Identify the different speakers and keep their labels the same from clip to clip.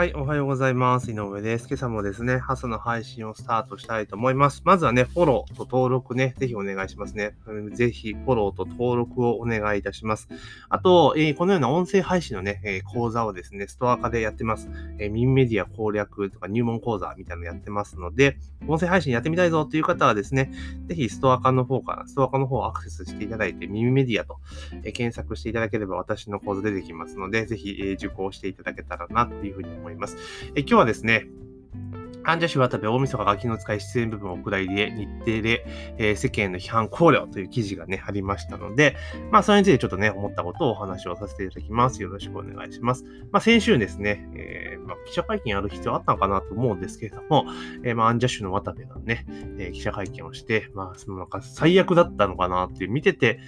Speaker 1: はい、おはようございます。井上です。今朝もですね、朝の配信をスタートしたいと思います。まずはね、フォローと登録ね、ぜひお願いしますね。ぜひ、フォローと登録をお願いいたします。あと、えー、このような音声配信のね、えー、講座をですね、ストア化でやってます。えー、ミンメディア攻略とか入門講座みたいなのやってますので、音声配信やってみたいぞっていう方はですね、ぜひストア化の方から、ストア化の方をアクセスしていただいて、ミンメディアと、え検索していただければ私の講座出てきますので、ぜひ、え受講していただけたらなっていうふうに思います。いますえ今日はですね、アンジャッシュ渡部大晦日ガキの使い出演部分を下りで日程で、えー、世間の批判考慮という記事がね、ありましたので、まあ、それについてちょっとね、思ったことをお話をさせていただきます。よろしくお願いします。まあ、先週ですね、えー、まあ、記者会見やる必要あったのかなと思うんですけれども、えー、まあ、アンジャッシュの渡部がね、え記者会見をして、まあ、そのなんか最悪だったのかなって、見てて、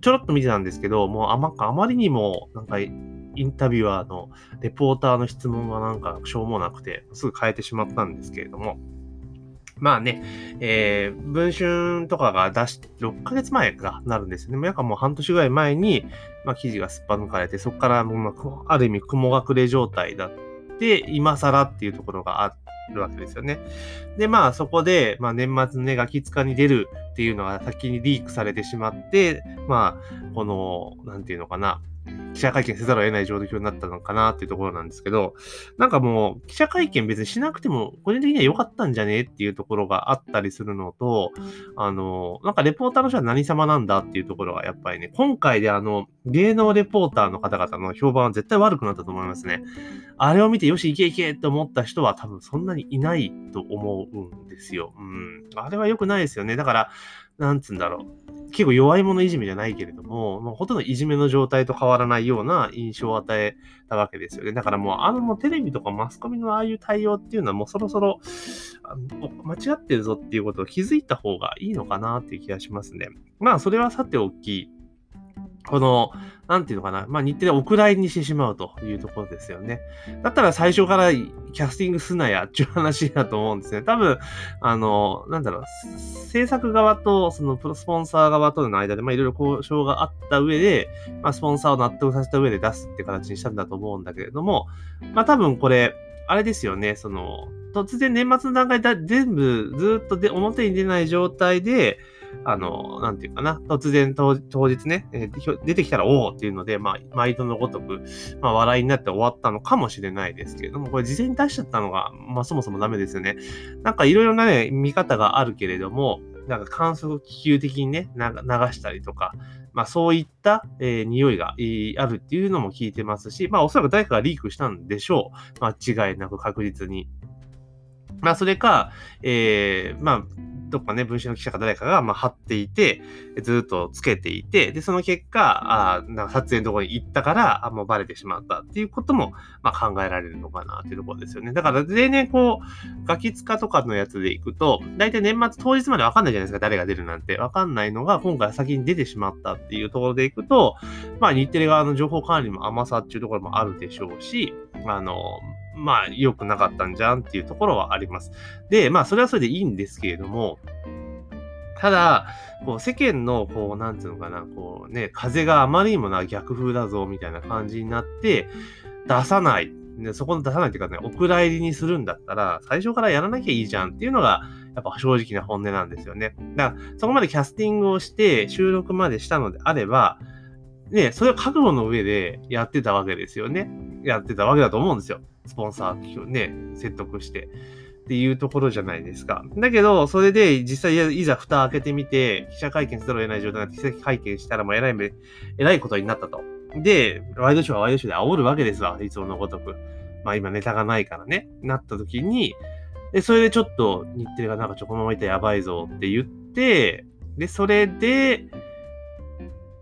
Speaker 1: ちょろっと見てたんですけど、もうあまあまりにも、なんか、インタビュアーのレポーターの質問がなんかしょうもなくて、すぐ変えてしまったんですけれども、まあね、えー、文春とかが出して、6ヶ月前がなるんですよね。やかもう半年ぐらい前に、まあ記事がすっぱ抜かれて、そこからもう、ある意味雲隠れ状態だって、今更っていうところがあるわけですよね。で、まあそこで、まあ年末ね、ガキ使に出るっていうのが先にリークされてしまって、まあ、この、なんていうのかな、記者会見せざるを得ない状況になったのかなっていうところなんですけど、なんかもう記者会見別にしなくても個人的には良かったんじゃねっていうところがあったりするのと、あの、なんかレポーターの人は何様なんだっていうところはやっぱりね、今回であの、芸能レポーターの方々の評判は絶対悪くなったと思いますね。あれを見てよし行け行けって思った人は多分そんなにいないと思うんですよ。うん。あれは良くないですよね。だから、なんつうんだろう。結構弱い者いじめじゃないけれども、もうほとんどいじめの状態と変わらないような印象を与えたわけですよね。だからもう、あのテレビとかマスコミのああいう対応っていうのはもうそろそろ間違ってるぞっていうことを気づいた方がいいのかなっていう気がしますね。まあ、それはさておき、この、なんていうのかな、まあ、日程でお蔵入りにしてしまうというところですよね。だったら最初からキャスティングすなやっていう話だと思うんですね。多分、あの、なんだろう、制作側と、そのプロスポンサー側との間で、まあ、いろいろ交渉があった上で、まあ、スポンサーを納得させた上で出すって形にしたんだと思うんだけれども、まあ、多分これ、あれですよね、その、突然年末の段階で全部ずっとで表に出ない状態で、あの、なんていうかな、突然当日ね、えー、出てきたらおおっていうので、まあ、毎度のごとく、まあ、笑いになって終わったのかもしれないですけれども、これ事前に出しちゃったのが、まあ、そもそもダメですよね。なんかいろいろなね、見方があるけれども、なんか観測気球的にね、流したりとか、まあそういった、えー、匂いが、あるっていうのも聞いてますし、まあおそらく誰かがリークしたんでしょう。間違いなく確実に。まあそれか、えー、まあどっかね、文春の記者か誰かが、まあ、貼っていて、ずっとつけていて、で、その結果、あなんか撮影のところに行ったから、あもうバレてしまったっていうことも、まあ、考えられるのかなっていうところですよね。だから、例年こう、ガキ使とかのやつで行くと、大体年末当日までわかんないじゃないですか、誰が出るなんて。わかんないのが、今回先に出てしまったっていうところで行くと、まあ、日テレ側の情報管理も甘さっていうところもあるでしょうし、あの、まあ、良くなかったんじゃんっていうところはあります。で、まあ、それはそれでいいんですけれども、ただ、こう世間の、こう、なんていうのかな、こうね、風があまりにもな逆風だぞ、みたいな感じになって、出さない。でそこの出さないっていうかね、お蔵入りにするんだったら、最初からやらなきゃいいじゃんっていうのが、やっぱ正直な本音なんですよね。だから、そこまでキャスティングをして、収録までしたのであれば、ね、それを覚悟の上でやってたわけですよね。やってたわけだと思うんですよ。スポンサーね、説得して。っていうところじゃないですか。だけど、それで実際いざ蓋開けてみて、記者会見せざるを得ない状態で記者会見したらもう偉い目、偉いことになったと。で、ワイドショーはワイドショーで煽るわけですわ。いつものごとく。まあ今ネタがないからね。なった時に、で、それでちょっと日程がなんかちょこのままいたらやばいぞって言って、で、それで、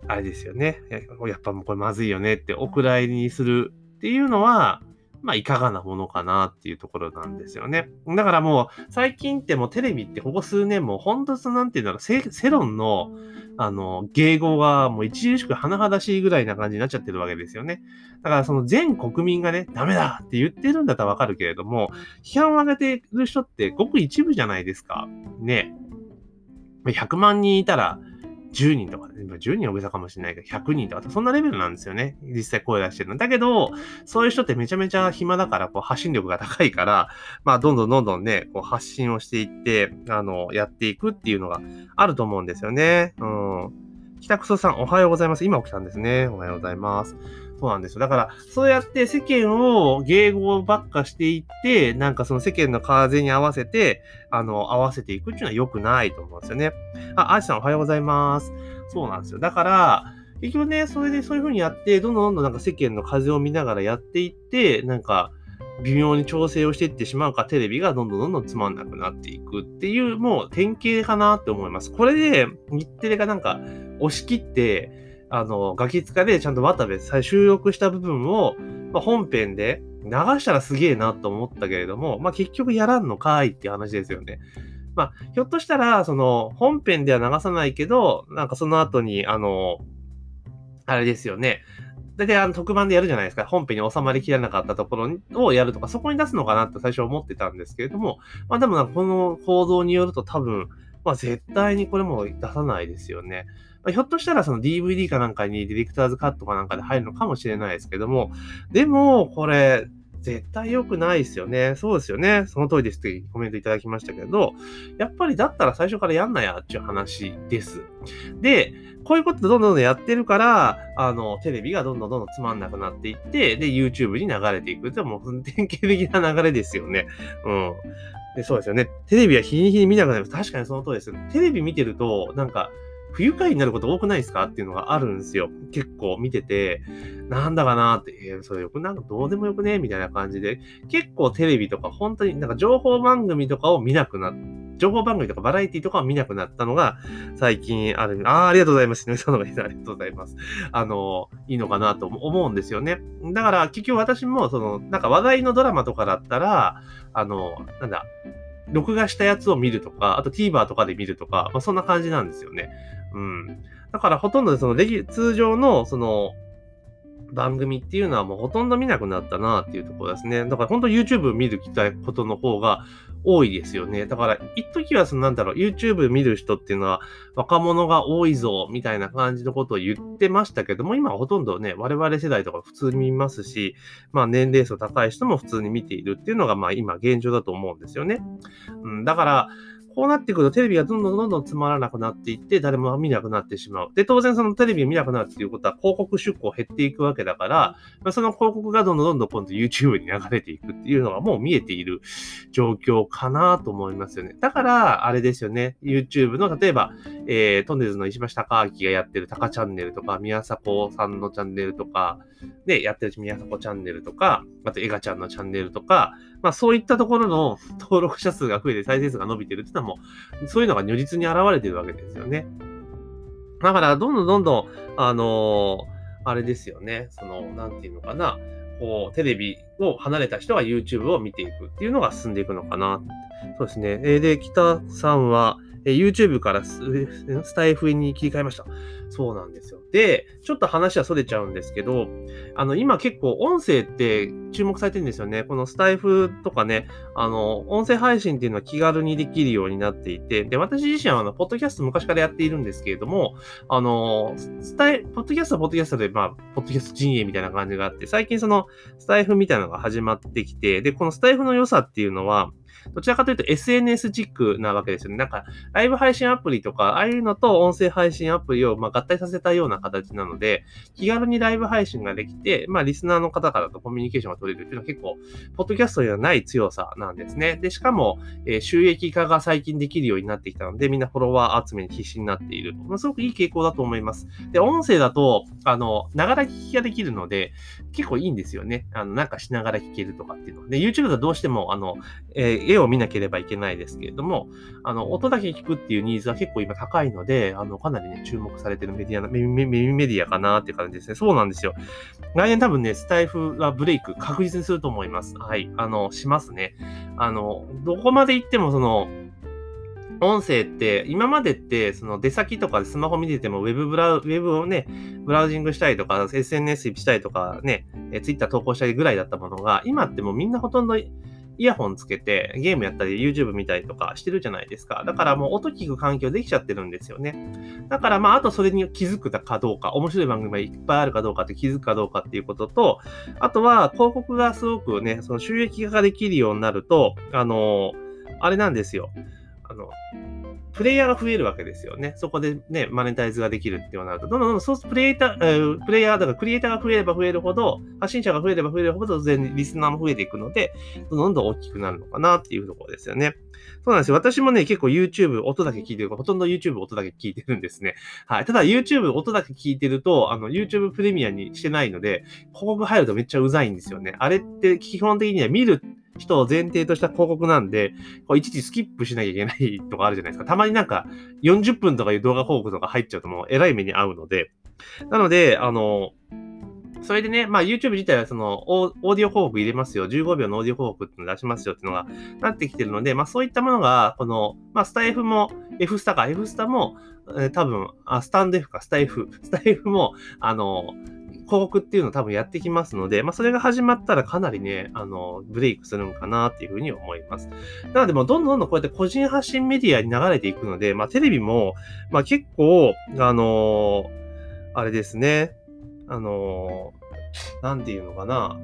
Speaker 1: あれですよね。やっぱもうこれまずいよねってお蔵入りにするっていうのは、まあ、いかがなものかなっていうところなんですよね。だからもう、最近ってもうテレビってここ数年も、本当なんていうんだろう、世論の、あの、迎合がもう著しく甚だしいぐらいな感じになっちゃってるわけですよね。だからその全国民がね、ダメだって言ってるんだったらわかるけれども、批判を上げてる人ってごく一部じゃないですか。ね。100万人いたら、10人とか、10人は上さかもしれないけど、100人とか、そんなレベルなんですよね。実際声出してるの。だけど、そういう人ってめちゃめちゃ暇だから、こう発信力が高いから、まあ、どんどんどんどんね、こう発信をしていって、あの、やっていくっていうのがあると思うんですよね。うん。北クソさん、おはようございます。今起きたんですね。おはようございます。そうなんですよ。だから、そうやって世間を迎合ばっかしていって、なんかその世間の風に合わせて、あの、合わせていくっていうのは良くないと思うんですよね。あ、アジさんおはようございます。そうなんですよ。だから、結局ね、それでそういう風にやって、どんどんどんどんなんか世間の風を見ながらやっていって、なんか、微妙に調整をしていってしまうか、テレビがどんどんどんどんつまんなくなっていくっていう、もう典型かなって思います。これで、日テレがなんか押し切って、あの、ガキ使でちゃんと渡部再収録した部分を、まあ、本編で流したらすげえなと思ったけれども、まあ、結局やらんのかいって話ですよね。まあ、ひょっとしたら、その、本編では流さないけど、なんかその後に、あの、あれですよね。大体あの特番でやるじゃないですか。本編に収まりきらなかったところをやるとか、そこに出すのかなって最初思ってたんですけれども、まあでもなこの報道によると多分、まあ絶対にこれも出さないですよね。まあ、ひょっとしたらその DVD かなんかにディレクターズカットかなんかで入るのかもしれないですけども、でも、これ、絶対良くないですよね。そうですよね。その通りですってコメントいただきましたけど、やっぱりだったら最初からやんなやっていう話です。で、こういうことどんどんどんやってるから、あの、テレビがどんどんどんどんつまんなくなっていって、で、YouTube に流れていくってもう典型的な流れですよね。うん。で、そうですよね。テレビは日に日に見なくなります。確かにその通りです。テレビ見てると、なんか、不愉快になること多くないですか？っていうのがあるんですよ。結構見てて、なんだかなって、えー、それよくなんかどうでもよくね？みたいな感じで、結構テレビとか本当になんか情報番組とかを見なくなっ情報番組とかバラエティとかを見なくなったのが最近ある。ああ、ありがとうございます。井上さんのがありがとうございます。あの、いいのかなと思うんですよね。だから結局私もその、なんか話題のドラマとかだったら、あの、なんだ、録画したやつを見るとか、あと TVer とかで見るとか、まあ、そんな感じなんですよね。うん。だからほとんどその通常のその番組っていうのはもうほとんど見なくなったなっていうところですね。だから本当 YouTube 見る機会ことの方が多いですよね。だから、一時はそのなんだろう、YouTube 見る人っていうのは若者が多いぞ、みたいな感じのことを言ってましたけども、今はほとんどね、我々世代とか普通に見ますし、まあ年齢層高い人も普通に見ているっていうのがまあ今現状だと思うんですよね。うん、だから、こうなってくるとテレビがどんどんどんどんつまらなくなっていって、誰も見なくなってしまう。で、当然そのテレビを見なくなるっていうことは広告出稿減っていくわけだから、まあ、その広告がどんどんどんどん今度 YouTube に流れていくっていうのがもう見えている状況かなと思いますよね。だから、あれですよね。YouTube の、例えば、えー、トンネルズの石橋貴明がやってるタカチャンネルとか、宮迫さんのチャンネルとか、で、やってる宮迫チャンネルとか、あとエガちゃんのチャンネルとか、まあそういったところの登録者数が増えて再生数が伸びてるっていうのはもう、そういうのが如実に現れてるわけですよね。だから、どんどんどんどん、あのー、あれですよね。その、なんていうのかな。こう、テレビを離れた人が YouTube を見ていくっていうのが進んでいくのかな。そうですね。で、北さんは、え YouTube からスタイフに切り替えました。そうなんですよ。で、ちょっと話は逸れちゃうんですけど、あの、今結構音声って注目されてるんですよね。このスタイフとかね、あの、音声配信っていうのは気軽にできるようになっていて、で、私自身はあの、ポッドキャスト昔からやっているんですけれども、あの、スタイ、ポッドキャストはポッドキャストで、まあ、ポッドキャスト陣営みたいな感じがあって、最近その、スタイフみたいなのが始まってきて、で、このスタイフの良さっていうのは、どちらかというと SNS チックなわけですよね。なんか、ライブ配信アプリとか、ああいうのと音声配信アプリをま合体させたような形なので、気軽にライブ配信ができて、まあ、リスナーの方からとコミュニケーションが取れるっていうのは結構、ポッドキャストにはない強さなんですね。で、しかも、え、収益化が最近できるようになってきたので、みんなフォロワー集めに必死になっている。まあ、すごくいい傾向だと思います。で、音声だと、あの、ながら聞きができるので、結構いいんですよね。あの、なんかしながら聞けるとかっていうの。で、YouTube だとどうしても、あの、えー、絵を見なければいけないですけれども、あの、音だけ聞くっていうニーズは結構今高いので、あの、かなりね、注目されてるメディア、メメメディアかなっていう感じですね。そうなんですよ。来年多分ね、スタイフはブレイク確実にすると思います。はい。あの、しますね。あの、どこまで行ってもその、音声って、今までって、その出先とかでスマホ見てても、ウェブブラウ、ウェブをね、ブラウジングしたりとか、SNS したりとかね、え、ツイッター投稿したりぐらいだったものが、今ってもうみんなほとんどイヤホンつけてゲームやったり YouTube 見たりとかしてるじゃないですか。だからもう音聞く環境できちゃってるんですよね。だからまあ、あとそれに気づくかどうか、面白い番組がいっぱいあるかどうかって気づくかどうかっていうことと、あとは広告がすごくね、その収益化ができるようになると、あの、あれなんですよ。あの、プレイヤーが増えるわけですよね。そこでね、マネタイズができるっていうなると、どんどんどんそうプレイヤー、えー、プレイヤー、だからクリエイターが増えれば増えるほど、発信者が増えれば増えるほど、全然リスナーも増えていくので、どんどんどん大きくなるのかなっていうところですよね。そうなんですよ。私もね、結構 YouTube 音だけ聞いてるかほとんど YouTube 音だけ聞いてるんですね。はい。ただ YouTube 音だけ聞いてると、あの、YouTube プレミアにしてないので、広告入るとめっちゃうざいんですよね。あれって基本的には見る人を前提とした広告なんで、こう一時スキップしなきゃいけない とかあるじゃないですか。たまになんか40分とかいう動画広告とか入っちゃうともう偉い目に遭うので。なので、あの、それでね、まあ YouTube 自体はそのオーディオ広告入れますよ。15秒のオーディオ広告っての出しますよっていうのがなってきてるので、まあそういったものが、この、まあスタイフも、F スタか、F スタも、えー、多分あ、スタンド F か、スタイフ、スタイフも、あの、広告っていうのを多分やってきますので、まあ、それが始まったらかなりね、あの、ブレイクするんかなっていうふうに思います。なので、もどんどんどんどんこうやって個人発信メディアに流れていくので、まあ、テレビも、まあ、結構、あの、あれですね、あのー、なんていうのかな、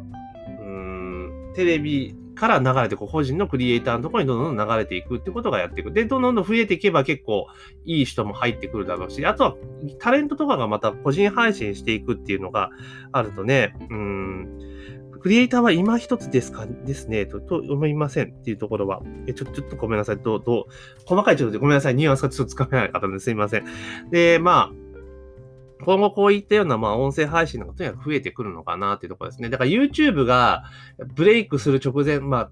Speaker 1: うーん、テレビから流れて、こう、個人のクリエイターのところにどんどん流れていくってことがやっていく。で、どんどん増えていけば結構いい人も入ってくるだろうし、あとはタレントとかがまた個人配信していくっていうのがあるとね、うん、クリエイターは今一つですかですね、と、と思いませんっていうところは、え、ちょ、ちょっとごめんなさい。どう、どう、細かいちょっとごめんなさい。ニュアンスがちょっとつかめない方ですいません。で、まあ、今後こういったような、まあ、音声配信がとにかく増えてくるのかなっていうところですね。だから YouTube がブレイクする直前、まあ、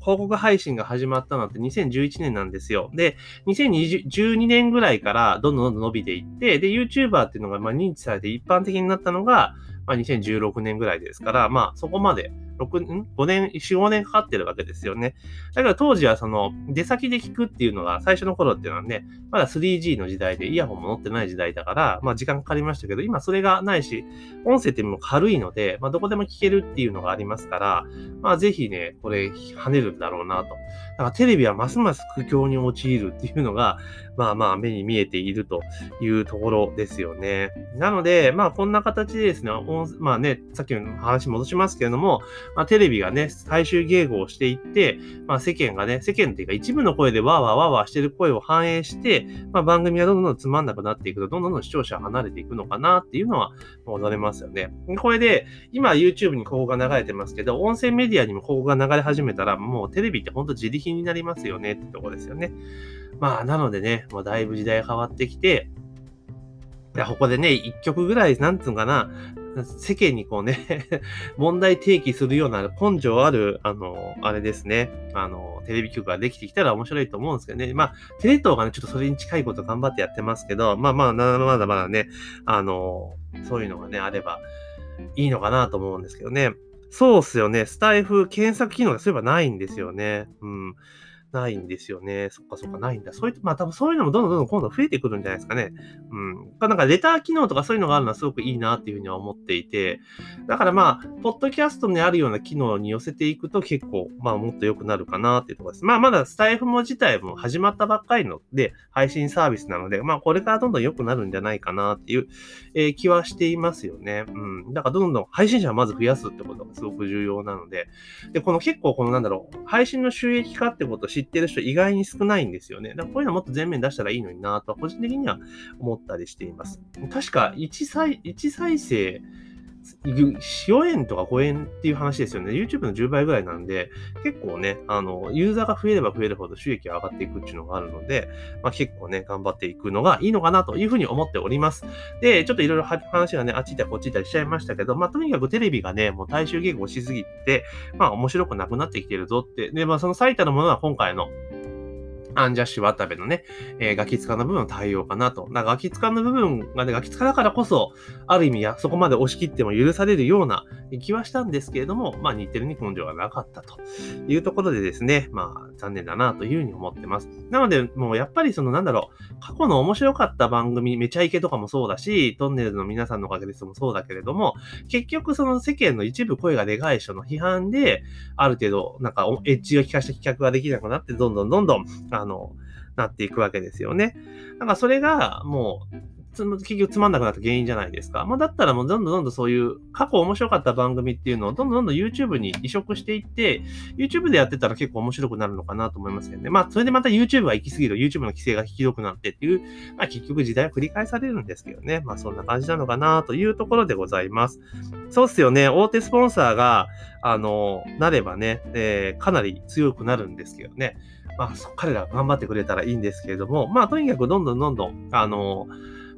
Speaker 1: 広告配信が始まったのって2011年なんですよ。で、2012年ぐらいからどんどんどんどん伸びていって、で、YouTuber っていうのがま認知されて一般的になったのが、まあ、2016年ぐらいですから、まあ、そこまで6、ん ?5 年、4、5年かかってるわけですよね。だから当時はその出先で聞くっていうのが最初の頃っていうのはね、まだ 3G の時代でイヤホンも載ってない時代だから、まあ時間かかりましたけど、今それがないし、音声ってもう軽いので、まあどこでも聞けるっていうのがありますから、まあぜひね、これ跳ねるんだろうなと。だからテレビはますます苦境に陥るっていうのが、まあまあ目に見えているというところですよね。なので、まあこんな形でですね、まあね、さっきの話戻しますけれども、まあ、テレビがね、最終迎合をしていって、まあ、世間がね、世間っていうか一部の声でわーわーわーわーしてる声を反映して、まあ、番組がどんどんつまんなくなっていくと、どんどん視聴者離れていくのかなっていうのは思れますよね。これで、今 YouTube に広告が流れてますけど、音声メディアにも広告が流れ始めたら、もうテレビって本当自力になりますよねってとこですよね。まあ、なのでね、もうだいぶ時代変わってきて、ここでね、一曲ぐらい、なんつうのかな、世間にこうね 問題提起するような根性ある、あの、あれですね、あの、テレビ局ができてきたら面白いと思うんですけどね。まあ、テレ東がね、ちょっとそれに近いこと頑張ってやってますけど、まあまあ、まだまだね、あの、そういうのがね、あればいいのかなと思うんですけどね。そうっすよね。スタイフ検索機能がそういえばないんですよね。うん。ないんですよね。そっかそっか、ないんだ。そういう、まあ多分そういうのもどんどんどんどん今度増えてくるんじゃないですかね。うん。なんかレター機能とかそういうのがあるのはすごくいいなっていうふうには思っていて、だからまあ、ポッドキャストにあるような機能に寄せていくと結構、まあもっと良くなるかなっていうところです。まあまだスタイフも自体も始まったばっかりので、配信サービスなので、まあこれからどんどん良くなるんじゃないかなっていう、えー、気はしていますよね。うん。だからどんどん配信者をまず増やすってことがすごく重要なので、で、この結構このなんだろう、配信の収益化ってことを知ってる人意外に少ないんですよね。だからこういうのもっと前面出したらいいのになと、個人的には思ったりしています。確か1再、1再生、4円とか5円っていう話ですよね。YouTube の10倍ぐらいなんで、結構ね、あの、ユーザーが増えれば増えるほど収益が上がっていくっていうのがあるので、まあ、結構ね、頑張っていくのがいいのかなというふうに思っております。で、ちょっといろいろ話がね、あっち行ったりこっち行ったりしちゃいましたけど、まあ、とにかくテレビがね、もう大衆迎合しすぎて、まあ、面白くなくなってきてるぞって。で、まあ、その最たるものは今回のアンジャッシュ渡部のね、えー、ガキ使の部分の対応かなと。ガキ使の部分がね、ガキ使だからこそ、ある意味や、そこまで押し切っても許されるような気はしたんですけれども、まあ、似てるに根性がなかったというところでですね、まあ、残念だなというふうに思ってます。なので、もうやっぱりその、なんだろう、過去の面白かった番組、めちゃイケとかもそうだし、トンネルズの皆さんのおかげですもそうだけれども、結局その世間の一部声がでかい人の批判で、ある程度、なんか、エッジを効かした企画ができなくなって、どんどんどんどん、あの、のなっていくわけですよね。なんかそれがもう結局つまんなくなった原因じゃないですか。まあ、だったらもうどんどんどんどんそういう過去面白かった番組っていうのをどんどんどんどん YouTube に移植していって、YouTube でやってたら結構面白くなるのかなと思いますけどね。まあ、それでまた YouTube が行き過ぎると YouTube の規制がひどくなってっていう、まあ、結局時代は繰り返されるんですけどね。まあ、そんな感じなのかなというところでございます。そうっすよね。大手スポンサーが、あの、なればね、えー、かなり強くなるんですけどね。まあ、彼らが頑張ってくれたらいいんですけれども、まあ、とにかくどんどんどんどん、あの、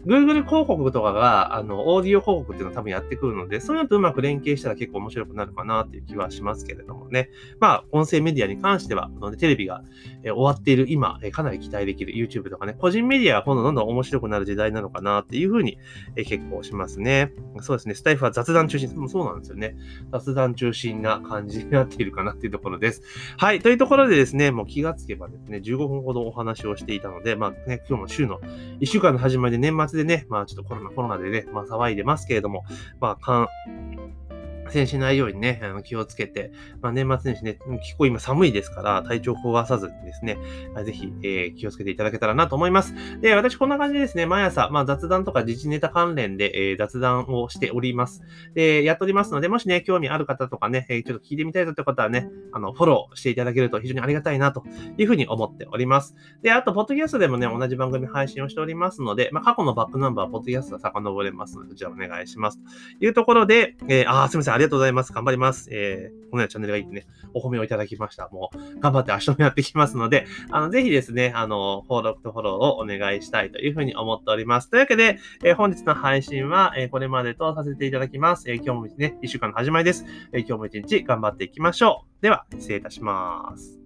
Speaker 1: Google 広告とかが、あの、オーディオ広告っていうのを多分やってくるので、そのとうまく連携したら結構面白くなるかなっていう気はしますけれどもね。まあ、音声メディアに関しては、テレビが、え終わっている今、えかなり期待できる YouTube とかね、個人メディアが今度どんどん面白くなる時代なのかなっていうふうに、え結構しますね。そうですね。スタイフは雑談中心、もそうなんですよね。雑談中心な感じになっているかなっていうところです。はい。というところでですね、もう気がつけばですね、15分ほどお話をしていたので、まあね、今日も週の1週間の始まりで年末でね、まあちょっとコロナ、コロナでね、まあ騒いでますけれども、まあ、かん、戦しないようにね、あの気をつけて、まあ、年末年始ね、結構今寒いですから、体調壊さずにですね、ぜひ、えー、気をつけていただけたらなと思います。で、私こんな感じでですね、毎朝、まあ、雑談とか自治ネタ関連で、えー、雑談をしております。で、やっておりますので、もしね、興味ある方とかね、え、ちょっと聞いてみたいという方はね、あの、フォローしていただけると非常にありがたいなというふうに思っております。で、あと、ポッドキャストでもね、同じ番組配信をしておりますので、まあ、過去のバックナンバー、ポッドキャストが遡れますので、こちらお願いします。というところで、えー、あ、すみません、ありがとうございます。頑張ります。えー、このようなチャンネルがいいってね、お褒めをいただきました。もう、頑張って明日もやってきますので、あの、ぜひですね、あの、登録とフォローをお願いしたいというふうに思っております。というわけで、えー、本日の配信は、えー、これまでとさせていただきます。えー、今日もね、一週間の始まりです。えー、今日も一日頑張っていきましょう。では、失礼いたします。